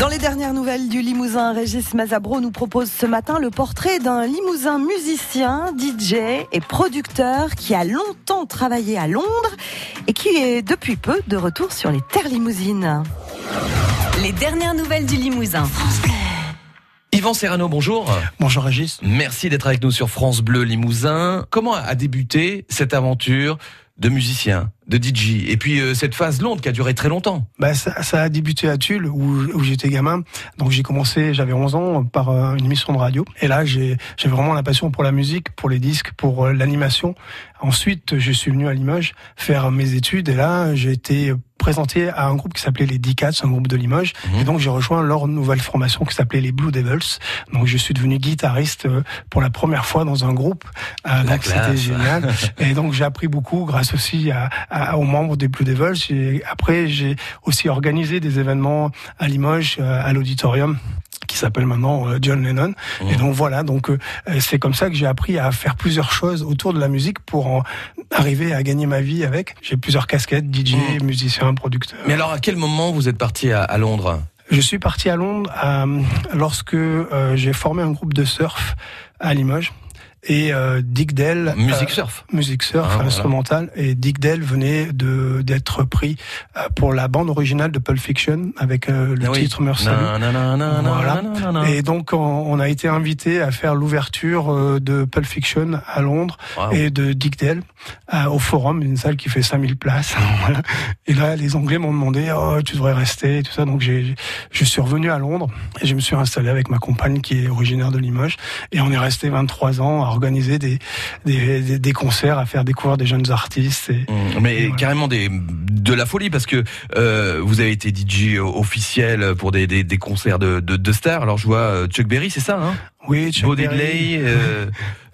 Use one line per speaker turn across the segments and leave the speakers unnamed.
Dans les dernières nouvelles du Limousin, Régis Mazabro nous propose ce matin le portrait d'un Limousin musicien, DJ et producteur qui a longtemps travaillé à Londres et qui est depuis peu de retour sur les terres limousines.
Les dernières nouvelles du Limousin.
Yvan Serrano, bonjour.
Bonjour Régis.
Merci d'être avec nous sur France Bleu Limousin. Comment a débuté cette aventure de musicien, de DJ, et puis euh, cette phase longue qui a duré très longtemps
bah, ça, ça a débuté à Tulle, où, où j'étais gamin. Donc j'ai commencé, j'avais 11 ans, par euh, une émission de radio. Et là, j'ai vraiment la passion pour la musique, pour les disques, pour euh, l'animation. Ensuite, je suis venu à Limoges faire mes études, et là, j'ai été présenté à un groupe qui s'appelait les D-Cats, un groupe de Limoges.
Mhm.
Et donc j'ai rejoint leur nouvelle formation qui s'appelait les Blue Devils. Donc je suis devenu guitariste euh, pour la première fois dans un groupe. Euh, donc c'était génial. Et donc j'ai appris beaucoup grâce aussi à, à- aux membres des Blue Devils. Et après j'ai aussi organisé des événements à Limoges, euh, à l'auditorium s'appelle maintenant euh, John Lennon. Et donc voilà, donc euh, c'est comme ça que j'ai appris à faire plusieurs choses autour de la musique pour en arriver à gagner ma vie avec. J'ai plusieurs casquettes, DJ,
Mhm.
musicien, producteur.
Mais alors, à quel moment vous êtes parti à, à Londres?
Je suis parti à Londres euh, lorsque euh, j'ai formé un groupe de surf à Limoges. Et euh, Dick Dell, euh,
surf.
musique surf
Ah, voilà.
instrumentale, et Dick Dell venait de d'être pris euh, pour la bande originale de Pulp Fiction avec euh, le
Ah oui.
titre
na,
Voilà. Et donc on, on a été invité à faire l'ouverture euh, de Pulp Fiction à Londres
Wow.
et de Dick Dale euh, au Forum, une salle qui fait 5000 places. Voilà. Et là, les Anglais m'ont demandé, oh, tu devrais rester, et tout ça. Donc j'ai, je suis revenu à Londres et je me suis installé avec ma compagne qui est originaire de Limoges. Et on est resté 23 ans à organiser des, des, des, des concerts, à faire découvrir des jeunes artistes. Et,
Mmh, Mais
Voilà.
carrément des, de la folie parce que euh, vous avez été DJ officiel pour des, des, des concerts de, de, de stars. Alors je vois euh, Chuck Berry, c'est ça, hein?
Oui, Chuck
Diddley, euh,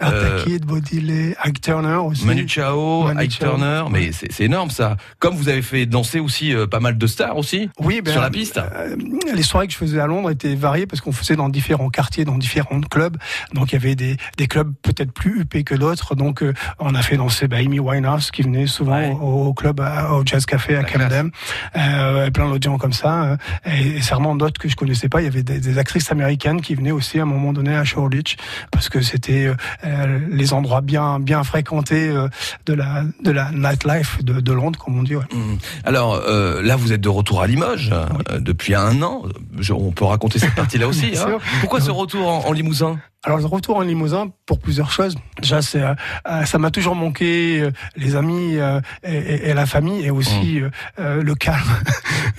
euh,
Artakid, Bodilé, Ike Turner aussi.
Manu Chao,
Manu
Ike
Chao.
Turner, mais c'est énorme ça. Comme vous avez fait danser aussi euh, pas mal de stars aussi
Oui, ben,
sur la piste.
euh, les soirées que je faisais à Londres étaient variées parce qu'on faisait dans différents quartiers, dans différents clubs. Donc il y avait des, des clubs peut-être plus huppés que d'autres. Donc euh, on a fait danser bah, Amy Winehouse qui venait souvent
Ouais.
au, au club, à- au Jazz Café à
La.
Camden. Euh, plein d'autres gens comme ça. euh, Et, et certainement d'autres que je connaissais pas. Il y avait des, des actrices américaines qui venaient aussi à un moment donné à Shoreditch parce que c'était euh, euh, les endroits bien bien fréquentés euh, de la de la nightlife de, de Londres, comme on dit. Ouais.
Mmh. Alors là, vous êtes de retour à Limoges depuis un an. Je- on peut raconter cette partie-là aussi. Hein. Pourquoi ce retour en, en Limousin?
Alors, le retour en Limousin pour plusieurs choses. Déjà, c'est, euh, euh, ça m'a toujours manqué euh, les amis euh, et, la famille, et aussi euh, le calme.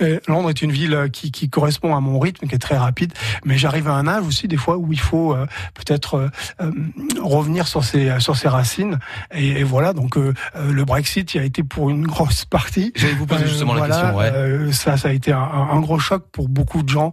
Londres est une ville qui, qui correspond à mon rythme, qui est très rapide. Mais j'arrive à un âge aussi, des fois, où il faut peut-être revenir sur ses sur ses racines. Et, et voilà. Donc, le Brexit, il a été pour une grosse partie.
J'allais vous poser justement la
voilà,
question. Ouais.
ça, ça a été un, un- gros choc pour beaucoup de gens,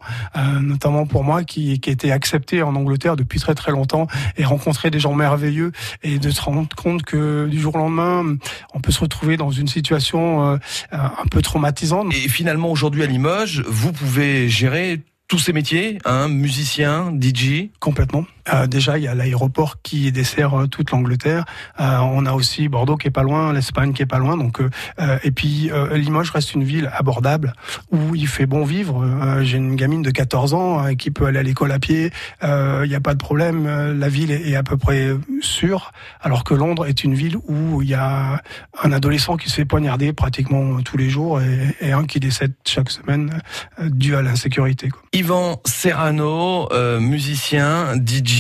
notamment pour moi qui, qui était accepté en Angleterre depuis très très longtemps et rencontrer des gens merveilleux et de se rendre compte que du jour au lendemain, on peut se retrouver dans une situation euh, un peu traumatisante.
Et finalement, aujourd'hui à Limoges, vous pouvez gérer tous ces métiers, hein, musicien, DJ.
Complètement. Euh, déjà, il y a l'aéroport qui dessert euh, toute l'Angleterre. Euh, on a aussi Bordeaux qui est pas loin, l'Espagne qui est pas loin. Donc, euh, euh, et puis euh, Limoges reste une ville abordable où il fait bon vivre. J'ai une gamine de 14 ans qui peut aller à l'école à pied. Il n'y a pas de problème. La ville est, à peu près sûre. Alors que Londres est une ville où il y a un adolescent qui se fait poignarder pratiquement tous les jours et, un qui décède chaque semaine dû à l'insécurité.
Yvan Serrano, musicien, DJ,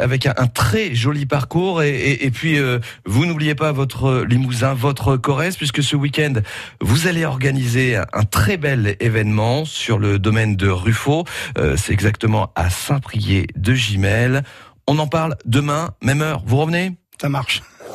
avec un, très joli parcours. Et, puis, euh, vous n'oubliez pas votre Limousin, votre Corrèze, puisque ce week-end, vous allez organiser un, très bel événement sur le domaine de Ruffo. Euh, C'est exactement à Saint-Priest de Gimel. On en parle demain, même heure. Vous revenez?
Ça marche.